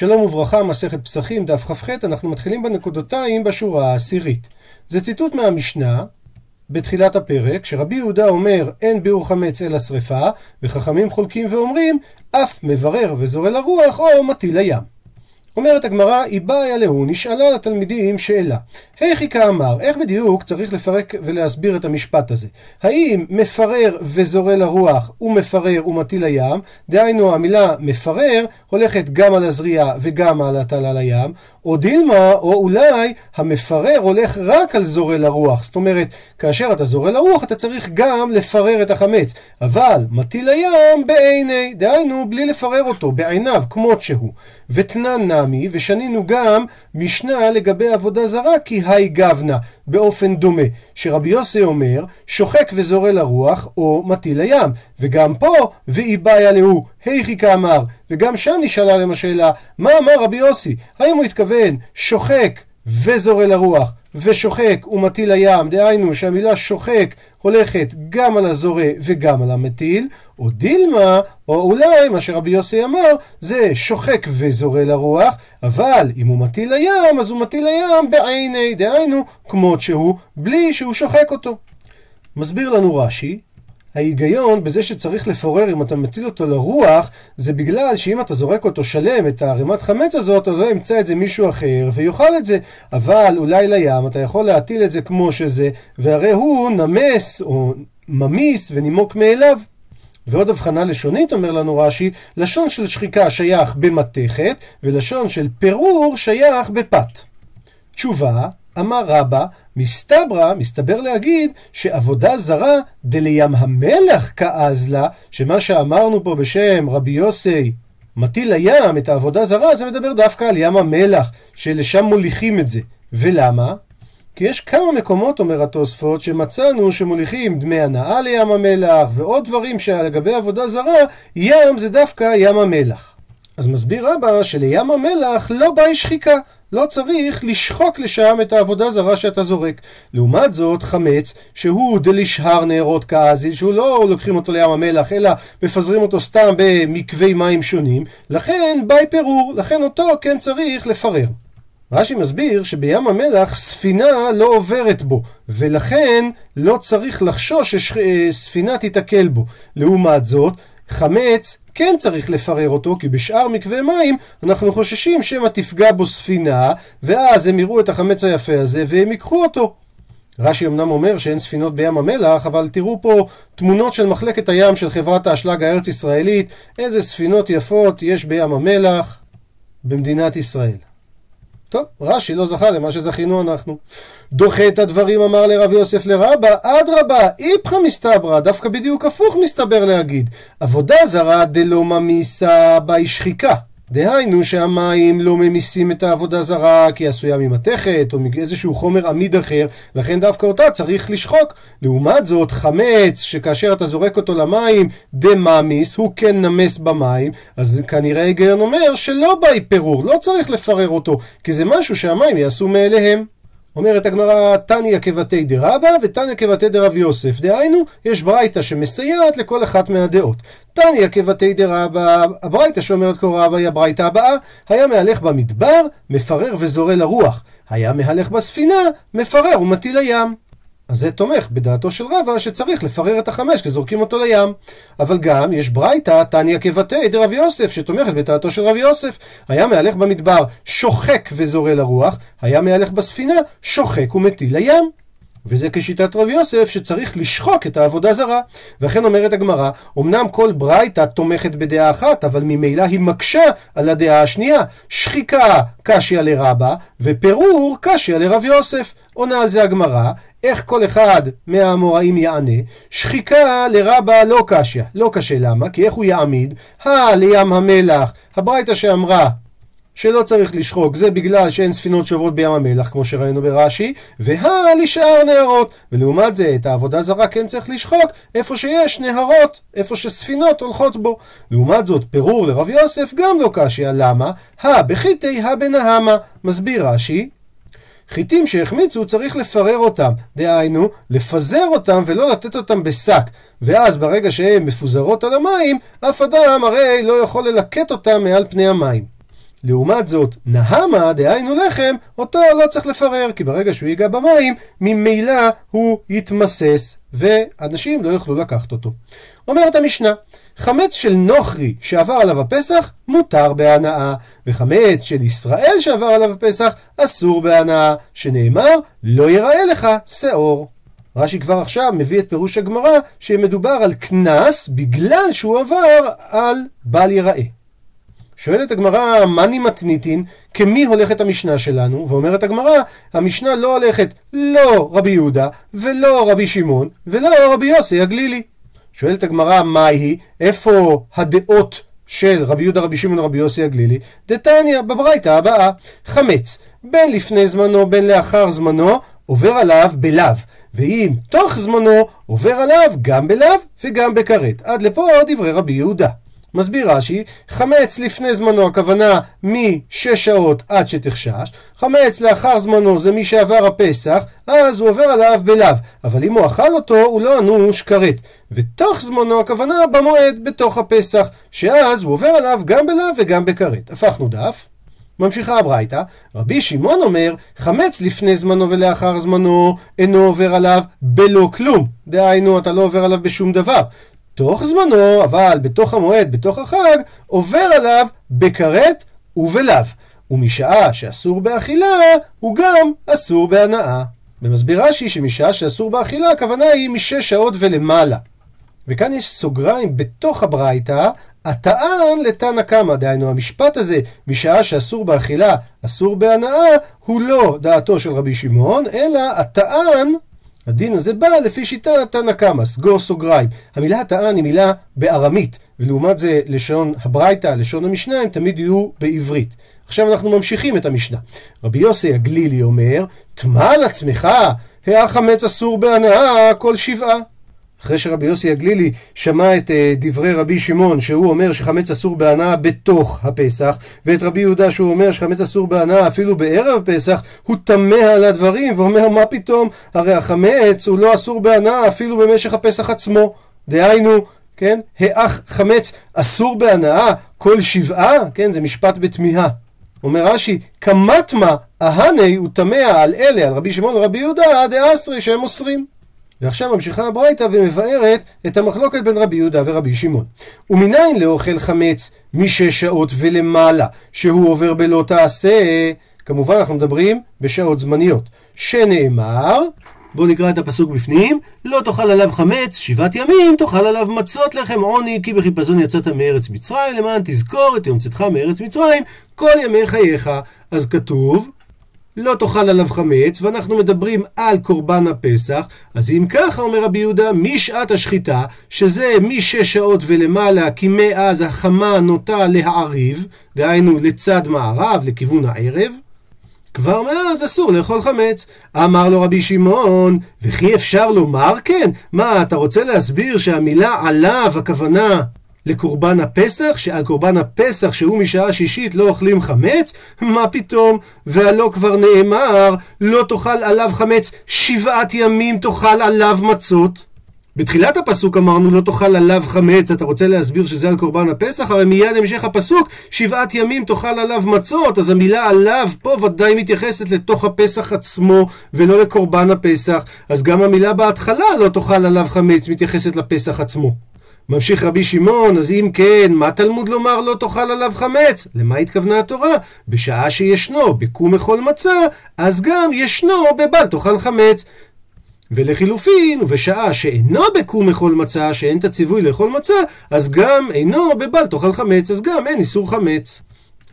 שלום וברכה, מסכת פסחים, דף כ"ח, אנחנו מתחילים בנקודותיים בשורה העשירית. זה ציטוט מהמשנה, בתחילת הפרק, שרבי יהודה אומר אין ביאור חמץ אלא שרפה, וחכמים חולקים ואומרים אף מברר וזורע לרוח או מטיל לים. אומרת הגמרא, איבאיה להו, נשאלה לתלמידים שאלה. היכי כאמר, איך בדיוק צריך לפרק ולהסביר את המשפט הזה? האם מפרר וזורע לרוח ומפרר ומטיל לים? דהיינו המילה מפרר הולכת גם על הזריעה וגם על הטלה לים, או דילמה, או אולי המפרר הולך רק על זורע לרוח. זאת אומרת, כאשר אתה זורע לרוח אתה צריך גם לפרר את החמץ. אבל מטיל לים בעיני, דהיינו בלי לפרר אותו, בעיניו, כמות שהוא. ותנן נמי, ושנינו גם משנה לגבי עבודה זרה, כי היי גבנה, באופן דומה, שרבי יוסי אומר, שוחק וזורע לרוח, או מטיל לים. וגם פה, ואיבאיה להו, היכי כאמר, וגם שם נשאלה להם השאלה, מה אמר רבי יוסי? האם הוא התכוון שוחק וזורע לרוח, ושוחק ומטיל לים, דהיינו שהמילה שוחק הולכת גם על הזורע וגם על המטיל, או דילמה, או אולי מה שרבי יוסי אמר, זה שוחק וזורע לרוח, אבל אם הוא מטיל לים, אז הוא מטיל לים בעיני, דהיינו כמות שהוא, בלי שהוא שוחק אותו. מסביר לנו רש"י, ההיגיון בזה שצריך לפורר אם אתה מטיל אותו לרוח, זה בגלל שאם אתה זורק אותו שלם, את הערימת חמץ הזאת, אז לא ימצא את זה מישהו אחר ויאכל את זה. אבל אולי לים אתה יכול להטיל את זה כמו שזה, והרי הוא נמס או ממיס ונימוק מאליו. ועוד הבחנה לשונית, אומר לנו רש"י, לשון של שחיקה שייך במתכת, ולשון של פירור שייך בפת. תשובה, אמר רבא, מסתברא, מסתבר להגיד שעבודה זרה דלים המלח כעז לה, שמה שאמרנו פה בשם רבי יוסי מטיל לים את העבודה זרה, זה מדבר דווקא על ים המלח, שלשם מוליכים את זה. ולמה? כי יש כמה מקומות, אומר התוספות, שמצאנו שמוליכים דמי הנאה לים המלח, ועוד דברים שלגבי עבודה זרה, ים זה דווקא ים המלח. אז מסביר רבא שלים המלח לא באה שחיקה. לא צריך לשחוק לשם את העבודה זרה שאתה זורק. לעומת זאת, חמץ, שהוא דלישהר נהרות כאזיל, שהוא לא לוקחים אותו לים המלח, אלא מפזרים אותו סתם במקווי מים שונים, לכן ביי פירור, לכן אותו כן צריך לפרר. רש"י מסביר שבים המלח ספינה לא עוברת בו, ולכן לא צריך לחשוש שספינה תיתקל בו. לעומת זאת, חמץ כן צריך לפרר אותו, כי בשאר מקווה מים אנחנו חוששים שמא תפגע בו ספינה, ואז הם יראו את החמץ היפה הזה והם ייקחו אותו. רש"י אמנם אומר שאין ספינות בים המלח, אבל תראו פה תמונות של מחלקת הים של חברת האשלג הארץ ישראלית, איזה ספינות יפות יש בים המלח במדינת ישראל. טוב, רש"י לא זכה למה שזכינו אנחנו. דוחה את הדברים אמר לרב יוסף לרבה, אדרבה, איפכא מסתברא, דווקא בדיוק הפוך מסתבר להגיד. עבודה זרה דלא ממיסה בי שחיקה. דהיינו שהמים לא ממיסים את העבודה זרה כי היא עשויה ממתכת או מאיזשהו חומר עמיד אחר, לכן דווקא אותה צריך לשחוק. לעומת זאת, חמץ, שכאשר אתה זורק אותו למים, דממיס, הוא כן נמס במים, אז כנראה היגיון אומר שלא באי פירור, לא צריך לפרר אותו, כי זה משהו שהמים יעשו מאליהם. אומרת הגמרא, תניא כבתי דרבא ותניא כבתי דרב יוסף. דהיינו, יש ברייתא שמסייעת לכל אחת מהדעות. תניא כבתי דרבא, הברייתא שאומרת כה רבא היא הברייתא הבאה, היה מהלך במדבר, מפרר וזורע לרוח. היה מהלך בספינה, מפרר ומטיל לים. אז זה תומך בדעתו של רבא שצריך לפרר את החמש כי זורקים אותו לים. אבל גם יש ברייתא, תניא כבתי דרב יוסף, שתומכת בדעתו של רב יוסף. היה מהלך במדבר שוחק וזורע לרוח, היה מהלך בספינה שוחק ומטיל לים. וזה כשיטת רב יוסף שצריך לשחוק את העבודה זרה. וכן אומרת הגמרא, אמנם כל ברייתא תומכת בדעה אחת, אבל ממילא היא מקשה על הדעה השנייה. שחיקה קשיא לרבה, ופירור קשיא לרב יוסף. עונה על זה הגמרא, איך כל אחד מהאמוראים יענה? שחיקה לרבה לא קשיא. לא קשה למה? כי איך הוא יעמיד? הא לים המלח, הברייתא שאמרה שלא צריך לשחוק, זה בגלל שאין ספינות שעוברות בים המלח, כמו שראינו ברש"י, והא לשאר נהרות. ולעומת זה, את העבודה זרה כן צריך לשחוק איפה שיש נהרות, איפה שספינות הולכות בו. לעומת זאת, פירור לרב יוסף גם לא קשיא, למה? הא בחיתי הא בנהמה. מסביר רש"י, חיטים שהחמיצו צריך לפרר אותם, דהיינו, לפזר אותם ולא לתת אותם בשק, ואז ברגע שהן מפוזרות על המים, אף אדם הרי לא יכול ללקט אותם מעל פני המים. לעומת זאת, נהמה, דהיינו לחם, אותו לא צריך לפרר, כי ברגע שהוא ייגע במים, ממילא הוא יתמסס, ואנשים לא יוכלו לקחת אותו. אומרת המשנה, חמץ של נוכרי שעבר עליו הפסח, מותר בהנאה, וחמץ של ישראל שעבר עליו הפסח, אסור בהנאה, שנאמר, לא יראה לך שעור. רש"י כבר עכשיו מביא את פירוש הגמרא שמדובר על קנס בגלל שהוא עבר על בל יראה. שואלת הגמרא, מאני מתניתין, כמי הולכת המשנה שלנו? ואומרת הגמרא, המשנה לא הולכת לא רבי יהודה, ולא רבי שמעון, ולא רבי יוסי הגלילי. שואלת הגמרא, מהי? איפה הדעות של רבי יהודה, רבי שמעון, רבי יוסי הגלילי? דתניא, בברייתא הבאה, חמץ, בין לפני זמנו, בין לאחר זמנו, עובר עליו בלאו. ואם תוך זמנו, עובר עליו גם בלאו וגם בכרת. עד לפה דברי רבי יהודה. מסביר רש"י, חמץ לפני זמנו, הכוונה משש שעות עד שתחשש, חמץ לאחר זמנו זה מי שעבר הפסח, אז הוא עובר עליו בלאו, אבל אם הוא אכל אותו, הוא לא אנוש כרת. ותוך זמנו, הכוונה במועד, בתוך הפסח, שאז הוא עובר עליו גם בלאו וגם בכרת. הפכנו דף. ממשיכה הברייתא, רבי שמעון אומר, חמץ לפני זמנו ולאחר זמנו אינו עובר עליו בלא כלום. דהיינו, אתה לא עובר עליו בשום דבר. תוך זמנו, אבל בתוך המועד, בתוך החג, עובר עליו בכרת ובלאו. ומשעה שאסור באכילה, הוא גם אסור בהנאה. ומסביר רש"י שמשעה שאסור באכילה, הכוונה היא משש שעות ולמעלה. וכאן יש סוגריים בתוך הברייתא, הטען לתנא קמא, דהיינו המשפט הזה, משעה שאסור באכילה, אסור בהנאה, הוא לא דעתו של רבי שמעון, אלא הטען הדין הזה בא לפי שיטת תנא קמא, סגור סוגריים. המילה הטען היא מילה בארמית, ולעומת זה לשון הברייתא, לשון המשנה, הם תמיד יהיו בעברית. עכשיו אנחנו ממשיכים את המשנה. רבי יוסי הגלילי אומר, טמא על עצמך, החמץ אסור בהנאה כל שבעה. אחרי שרבי יוסי הגלילי שמע את uh, דברי רבי שמעון שהוא אומר שחמץ אסור בהנאה בתוך הפסח ואת רבי יהודה שהוא אומר שחמץ אסור בהנאה אפילו בערב פסח הוא תמה על הדברים ואומר מה פתאום? הרי החמץ הוא לא אסור בהנאה אפילו במשך הפסח עצמו. דהיינו כן האח חמץ אסור בהנאה כל שבעה? כן זה משפט בתמיהה. אומר רש"י, כמטמא אהני הוא תמה על אלה, על רבי שמעון ורבי יהודה, דאסרי שהם אוסרים. ועכשיו ממשיכה הברייתא ומבארת את המחלוקת בין רבי יהודה ורבי שמעון. ומניין לאוכל חמץ משש שעות ולמעלה, שהוא עובר בלא תעשה, כמובן אנחנו מדברים בשעות זמניות, שנאמר, בואו נקרא את הפסוק בפנים, לא תאכל עליו חמץ שבעת ימים, תאכל עליו מצות לחם עוני, כי בחיפזון יצאת מארץ מצרים, למען תזכור את יום צאתך מארץ מצרים, כל ימי חייך. אז כתוב, לא תאכל עליו חמץ, ואנחנו מדברים על קורבן הפסח, אז אם ככה, אומר רבי יהודה, משעת השחיטה, שזה משש שעות ולמעלה, כי מאז החמה נוטה להעריב, דהיינו לצד מערב, לכיוון הערב, כבר מאז אסור לאכול חמץ. אמר לו רבי שמעון, וכי אפשר לומר כן? מה, אתה רוצה להסביר שהמילה עליו, הכוונה לקורבן הפסח, שעל קורבן הפסח שהוא משעה שישית לא אוכלים חמץ? מה פתאום? והלא כבר נאמר, לא תאכל עליו חמץ, שבעת ימים תאכל עליו מצות. בתחילת הפסוק אמרנו לא תאכל עליו חמץ, אתה רוצה להסביר שזה על קורבן הפסח? הרי מיד המשך הפסוק, שבעת ימים תאכל עליו מצות, אז המילה עליו פה ודאי מתייחסת לתוך הפסח עצמו ולא לקורבן הפסח, אז גם המילה בהתחלה לא תאכל עליו חמץ מתייחסת לפסח עצמו. ממשיך רבי שמעון, אז אם כן, מה תלמוד לומר לא תאכל עליו חמץ? למה התכוונה התורה? בשעה שישנו בקום אכול מצה, אז גם ישנו בבל תאכל חמץ. ולחילופין, ובשעה שאינו בקום אכול מצה, שאין את הציווי לאכול מצה, אז גם אינו בבל תאכל חמץ, אז גם אין איסור חמץ.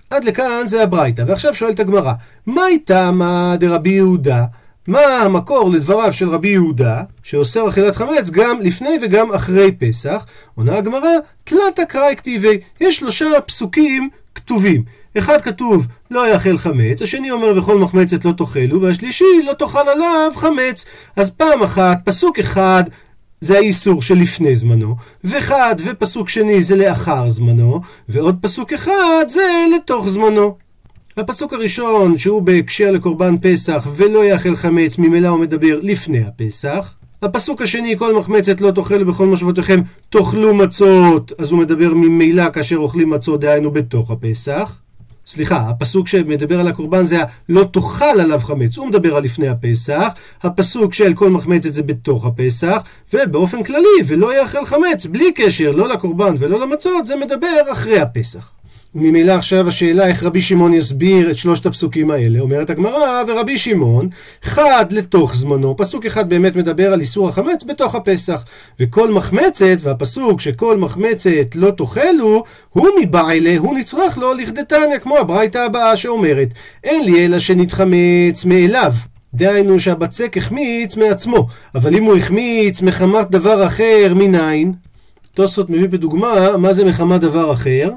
עד לכאן זה הברייתא, ועכשיו שואלת הגמרא, מהי תמה דרבי יהודה? מה המקור לדבריו של רבי יהודה, שאוסר אכילת חמץ גם לפני וגם אחרי פסח? עונה הגמרא, תלת אקראי כתיבי. יש שלושה פסוקים כתובים. אחד כתוב לא יאכל חמץ, השני אומר וכל מחמצת לא תאכלו, והשלישי לא תאכל עליו חמץ. אז פעם אחת, פסוק אחד זה האיסור שלפני זמנו, ואחד ופסוק שני זה לאחר זמנו, ועוד פסוק אחד זה לתוך זמנו. הפסוק הראשון, שהוא בהקשר לקורבן פסח, ולא יאכל חמץ, ממילא הוא מדבר לפני הפסח. הפסוק השני, כל מחמצת לא תאכל בכל משבותיכם, תאכלו מצות, אז הוא מדבר ממילא כאשר אוכלים מצות, דהיינו בתוך הפסח. סליחה, הפסוק שמדבר על הקורבן זה ה"לא תאכל עליו חמץ", הוא מדבר על לפני הפסח, הפסוק של כל מחמצת זה בתוך הפסח, ובאופן כללי, ולא יאכל חמץ, בלי קשר, לא לקורבן ולא למצות, זה מדבר אחרי הפסח. וממילא עכשיו השאלה איך רבי שמעון יסביר את שלושת הפסוקים האלה. אומרת הגמרא, ורבי שמעון, חד לתוך זמנו. פסוק אחד באמת מדבר על איסור החמץ בתוך הפסח. וכל מחמצת, והפסוק שכל מחמצת לא תאכלו, הוא מבעלה, הוא נצרך לו לכדתניא, כמו הברייתא הבאה שאומרת, אין לי אלא שנתחמץ מאליו. דהיינו שהבצק החמיץ מעצמו, אבל אם הוא החמיץ מחמת דבר אחר, מניין? תוספות מביא בדוגמה מה זה מחמת דבר אחר.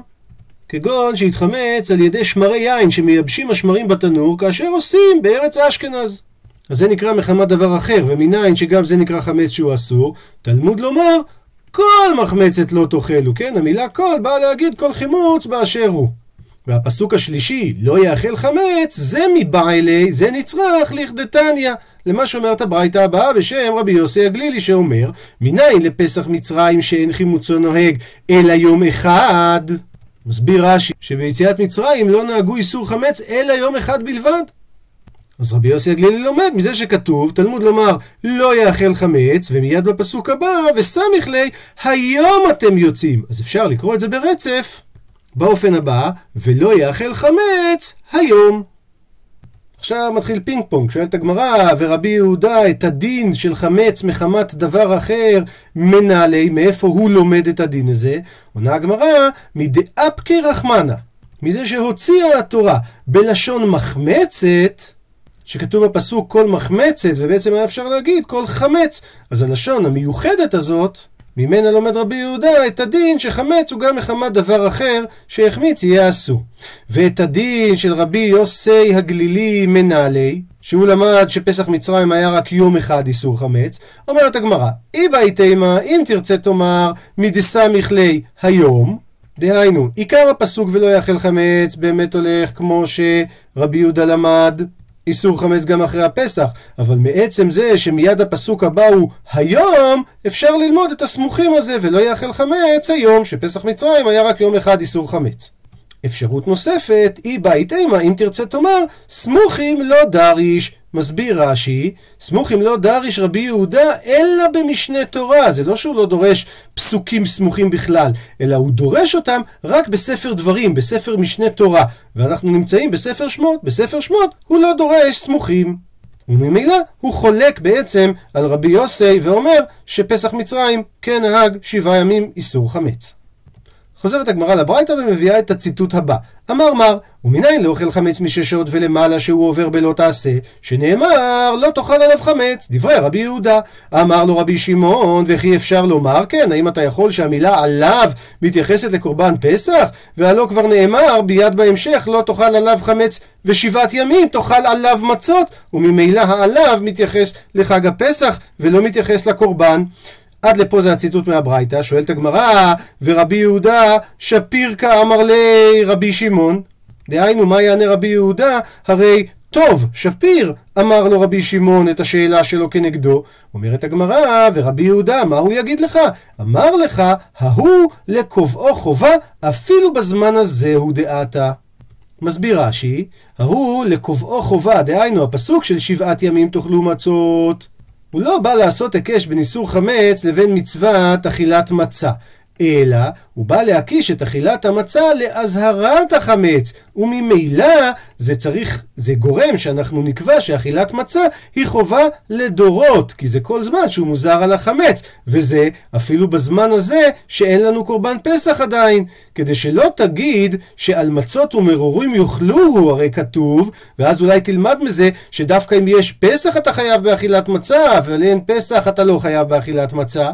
כגון שהתחמץ על ידי שמרי יין שמייבשים השמרים בתנור כאשר עושים בארץ האשכנז. אז זה נקרא מחמת דבר אחר, ומניין שגם זה נקרא חמץ שהוא אסור, תלמוד לומר כל מחמצת לא תאכלו, כן? המילה כל באה להגיד כל חימוץ באשר הוא. והפסוק השלישי, לא יאכל חמץ, זה מבעלי, זה נצרך לכדתניא. למה שאומרת הברייתא הבאה בשם רבי יוסי הגלילי שאומר, מניין לפסח מצרים שאין חימוצו נוהג, אלא יום אחד. מסביר רש"י שביציאת מצרים לא נהגו איסור חמץ אלא יום אחד בלבד. אז רבי יוסי הגלילי לומד מזה שכתוב, תלמוד לומר, לא יאכל חמץ, ומיד בפסוק הבא, וסמיך לי, היום אתם יוצאים. אז אפשר לקרוא את זה ברצף, באופן הבא, ולא יאכל חמץ, היום. עכשיו מתחיל פינג פונג, שואלת הגמרא, ורבי יהודה את הדין של חמץ מחמת דבר אחר מנהלי, מאיפה הוא לומד את הדין הזה? עונה הגמרא, מדאפקי רחמנה, מזה שהוציאה התורה בלשון מחמצת, שכתוב בפסוק כל מחמצת, ובעצם היה אפשר להגיד כל חמץ, אז הלשון המיוחדת הזאת, ממנה לומד רבי יהודה את הדין שחמץ הוא גם מחמת דבר אחר שהחמיץ יהיה אסור. ואת הדין של רבי יוסי הגלילי מנהלי, שהוא למד שפסח מצרים היה רק יום אחד איסור חמץ, אומרת הגמרא, אי באי תימא, אם תרצה תאמר, מדסמיך לי היום, דהיינו, עיקר הפסוק ולא יאכל חמץ באמת הולך כמו שרבי יהודה למד איסור חמץ גם אחרי הפסח, אבל מעצם זה שמיד הפסוק הבא הוא היום, אפשר ללמוד את הסמוכים הזה ולא יאכל חמץ היום, שפסח מצרים היה רק יום אחד איסור חמץ. אפשרות נוספת היא בית אימה, אם תרצה תאמר, סמוכים לא דריש. מסביר רש"י, סמוכים לא דריש רבי יהודה, אלא במשנה תורה. זה לא שהוא לא דורש פסוקים סמוכים בכלל, אלא הוא דורש אותם רק בספר דברים, בספר משנה תורה. ואנחנו נמצאים בספר שמות, בספר שמות הוא לא דורש סמוכים. וממילא הוא חולק בעצם על רבי יוסי ואומר שפסח מצרים כן נהג שבעה ימים איסור חמץ. חוזרת הגמרא לברייתא ומביאה את הציטוט הבא. אמר מר, ומניין לא אוכל חמץ מששות ולמעלה שהוא עובר בלא תעשה, שנאמר לא תאכל עליו חמץ, דברי רבי יהודה. אמר לו רבי שמעון, וכי אפשר לומר כן, האם אתה יכול שהמילה עליו מתייחסת לקורבן פסח? והלא כבר נאמר ביד בהמשך לא תאכל עליו חמץ ושבעת ימים תאכל עליו מצות, וממילא העליו מתייחס לחג הפסח ולא מתייחס לקורבן. עד לפה זה הציטוט מהברייתא, שואלת הגמרא, ורבי יהודה שפיר כאמר לי רבי שמעון. דהיינו, מה יענה רבי יהודה? הרי טוב, שפיר, אמר לו רבי שמעון את השאלה שלו כנגדו. אומרת הגמרא, ורבי יהודה, מה הוא יגיד לך? אמר לך, ההוא לקובעו חובה, אפילו בזמן הזה הוא דעתה. מסביר רש"י, ההוא לקובעו חובה, דהיינו הפסוק של שבעת ימים תאכלו מצות. הוא לא בא לעשות היקש בין איסור חמץ לבין מצוות אכילת מצה. אלא הוא בא להקיש את אכילת המצה לאזהרת החמץ, וממילא זה צריך, זה גורם שאנחנו נקבע שאכילת מצה היא חובה לדורות, כי זה כל זמן שהוא מוזר על החמץ, וזה אפילו בזמן הזה שאין לנו קורבן פסח עדיין, כדי שלא תגיד שעל מצות ומרורים יאכלוהו, הרי כתוב, ואז אולי תלמד מזה שדווקא אם יש פסח אתה חייב באכילת מצה, אבל אין פסח אתה לא חייב באכילת מצה.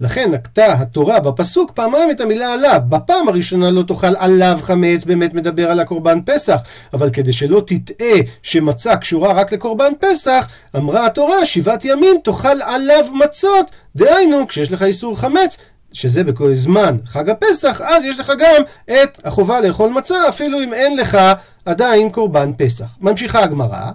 לכן נקטה התורה בפסוק פעמיים את המילה עליו. בפעם הראשונה לא תאכל עליו חמץ, באמת מדבר על הקורבן פסח, אבל כדי שלא תטעה שמצה קשורה רק לקורבן פסח, אמרה התורה שבעת ימים תאכל עליו מצות. דהיינו, כשיש לך איסור חמץ, שזה בכל זמן חג הפסח, אז יש לך גם את החובה לאכול מצה, אפילו אם אין לך עדיין קורבן פסח. ממשיכה הגמרא.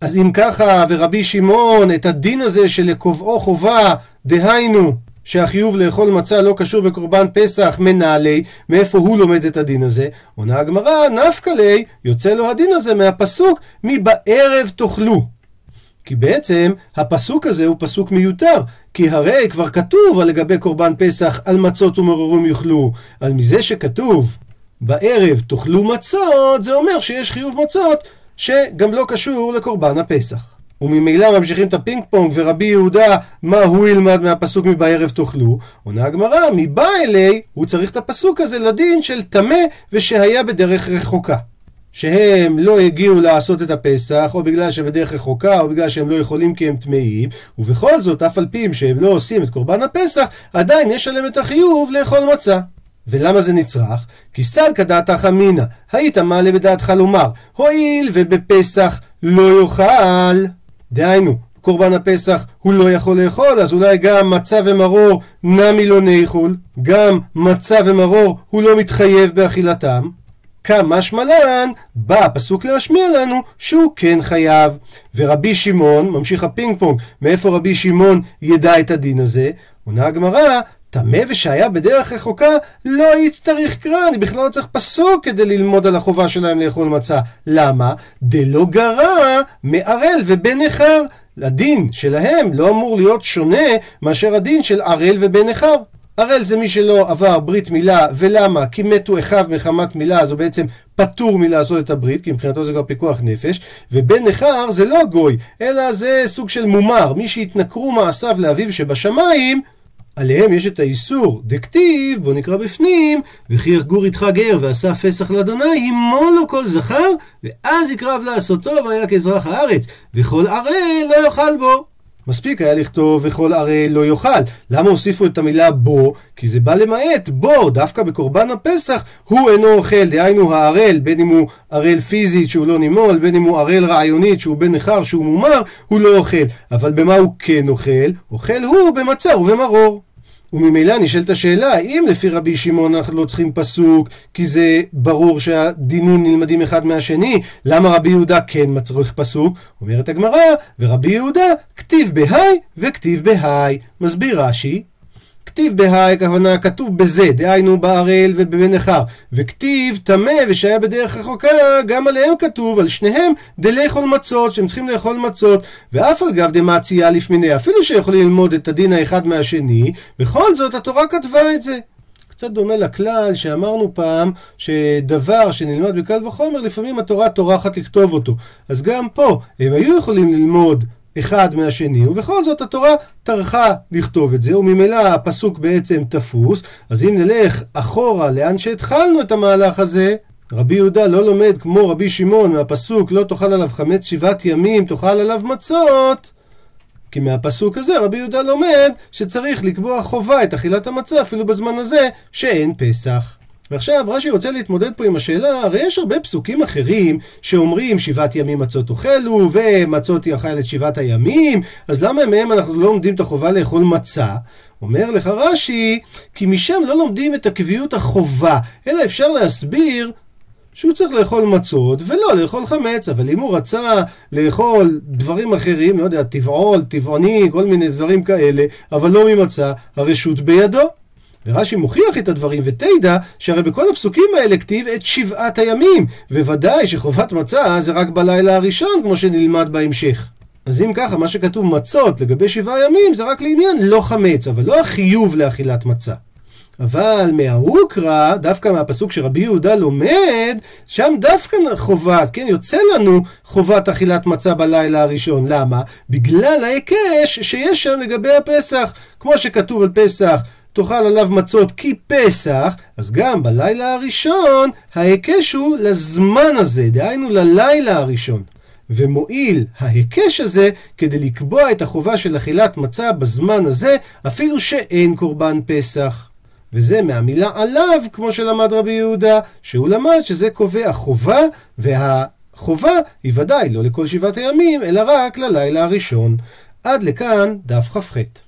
אז אם ככה, ורבי שמעון, את הדין הזה שלקובעו חובה, דהיינו, שהחיוב לאכול מצה לא קשור בקורבן פסח מנהלי, מאיפה הוא לומד את הדין הזה? עונה הגמרא, נפקא ליה, יוצא לו הדין הזה מהפסוק, מבערב תאכלו. כי בעצם הפסוק הזה הוא פסוק מיותר, כי הרי כבר כתוב על לגבי קורבן פסח על מצות ומרורים יאכלו, על מזה שכתוב בערב תאכלו מצות, זה אומר שיש חיוב מצות שגם לא קשור לקורבן הפסח. וממילא ממשיכים את הפינג פונג, ורבי יהודה, מה הוא ילמד מהפסוק מבערב תאכלו? עונה הגמרא, מבא אלי, הוא צריך את הפסוק הזה לדין של טמא ושהיה בדרך רחוקה. שהם לא הגיעו לעשות את הפסח, או בגלל שהם בדרך רחוקה, או בגלל שהם לא יכולים כי הם טמאים, ובכל זאת, אף על פי שהם לא עושים את קורבן הפסח, עדיין יש עליהם את החיוב לאכול מצה. ולמה זה נצרך? כי סלקא דעתך אמינא, היית מעלה בדעתך לומר, הואיל ובפסח לא יאכל. דהיינו, קורבן הפסח הוא לא יכול לאכול, אז אולי גם מצה ומרור נמי לא נאכול, גם מצה ומרור הוא לא מתחייב באכילתם. קא משמע לן, בא הפסוק להשמיע לנו שהוא כן חייב. ורבי שמעון, ממשיך הפינג פונג, מאיפה רבי שמעון ידע את הדין הזה? עונה הגמרא, טמא ושהיה בדרך רחוקה, לא יצטריך קרא, אני בכלל לא צריך פסוק כדי ללמוד על החובה שלהם לאכול מצה. למה? דלא גרע מערל ובן נכר. הדין שלהם לא אמור להיות שונה מאשר הדין של ערל ובן נכר. ערל זה מי שלא עבר ברית מילה, ולמה? כי מתו אחיו מחמת מילה, אז הוא בעצם פטור מלעשות את הברית, כי מבחינתו זה כבר פיקוח נפש, ובן נכר זה לא גוי, אלא זה סוג של מומר, מי שהתנכרו מעשיו לאביו שבשמיים, עליהם יש את האיסור דכתיב, בוא נקרא בפנים, וכי יחגור איתך גר ועשה פסח לאדוני, הימו לו כל זכר, ואז יקרב לעשותו והיה כאזרח הארץ, וכל ערל לא יאכל בו. מספיק היה לכתוב וכל ערל לא יאכל. למה הוסיפו את המילה בו? כי זה בא למעט בו, דווקא בקורבן הפסח הוא אינו אוכל, דהיינו הערל, בין אם הוא ערל פיזית שהוא לא נימול, בין אם הוא ערל רעיונית שהוא בן נכר שהוא מומר, הוא לא אוכל. אבל במה הוא כן אוכל? אוכל הוא במצה ובמרור. וממילא נשאלת השאלה, האם לפי רבי שמעון אנחנו לא צריכים פסוק, כי זה ברור שהדינים נלמדים אחד מהשני, למה רבי יהודה כן מצריך פסוק? אומרת הגמרא, ורבי יהודה כתיב בהאי וכתיב בהאי. מסביר רש"י, כתיב בהאי, הכוונה כתוב בזה, דהיינו בערל ובבן נכר, וכתיב טמא ושהיה בדרך רחוקה, גם עליהם כתוב, על שניהם דלאכול מצות, שהם צריכים לאכול מצות, ואף על גב דמציאה לפמיני, אפילו שיכולים ללמוד את הדין האחד מהשני, בכל זאת התורה כתבה את זה. קצת דומה לכלל שאמרנו פעם שדבר שנלמד בקל וחומר לפעמים התורה טורחת לכתוב אותו. אז גם פה הם היו יכולים ללמוד אחד מהשני, ובכל זאת התורה טרחה לכתוב את זה, וממילא הפסוק בעצם תפוס, אז אם נלך אחורה לאן שהתחלנו את המהלך הזה, רבי יהודה לא לומד כמו רבי שמעון מהפסוק לא תאכל עליו חמץ שבעת ימים, תאכל עליו מצות, כי מהפסוק הזה רבי יהודה לומד שצריך לקבוע חובה את אכילת המצה אפילו בזמן הזה שאין פסח. ועכשיו רש"י רוצה להתמודד פה עם השאלה, הרי יש הרבה פסוקים אחרים שאומרים שבעת ימים מצות אוכלו ומצות יאכל את שבעת הימים, אז למה מהם אנחנו לא לומדים את החובה לאכול מצה? אומר לך רש"י, כי משם לא לומדים את הקביעות החובה, אלא אפשר להסביר שהוא צריך לאכול מצות ולא לאכול חמץ, אבל אם הוא רצה לאכול דברים אחרים, לא יודע, טבעול, טבעוני, כל מיני דברים כאלה, אבל לא ממצה, הרשות בידו. ורש"י מוכיח את הדברים, ותדע שהרי בכל הפסוקים האלה כתיב את שבעת הימים, וודאי שחובת מצה זה רק בלילה הראשון, כמו שנלמד בהמשך. אז אם ככה, מה שכתוב מצות לגבי שבעה ימים זה רק לעניין לא חמץ, אבל לא החיוב לאכילת מצה. אבל מהאוקרא, דווקא מהפסוק שרבי יהודה לומד, שם דווקא חובת, כן, יוצא לנו חובת אכילת מצה בלילה הראשון. למה? בגלל ההיקש שיש שם לגבי הפסח. כמו שכתוב על פסח, תאכל עליו מצות כי פסח, אז גם בלילה הראשון ההיקש הוא לזמן הזה, דהיינו ללילה הראשון. ומועיל ההיקש הזה כדי לקבוע את החובה של אכילת מצה בזמן הזה, אפילו שאין קורבן פסח. וזה מהמילה עליו, כמו שלמד רבי יהודה, שהוא למד שזה קובע חובה, והחובה היא ודאי לא לכל שבעת הימים, אלא רק ללילה הראשון. עד לכאן דף כ"ח.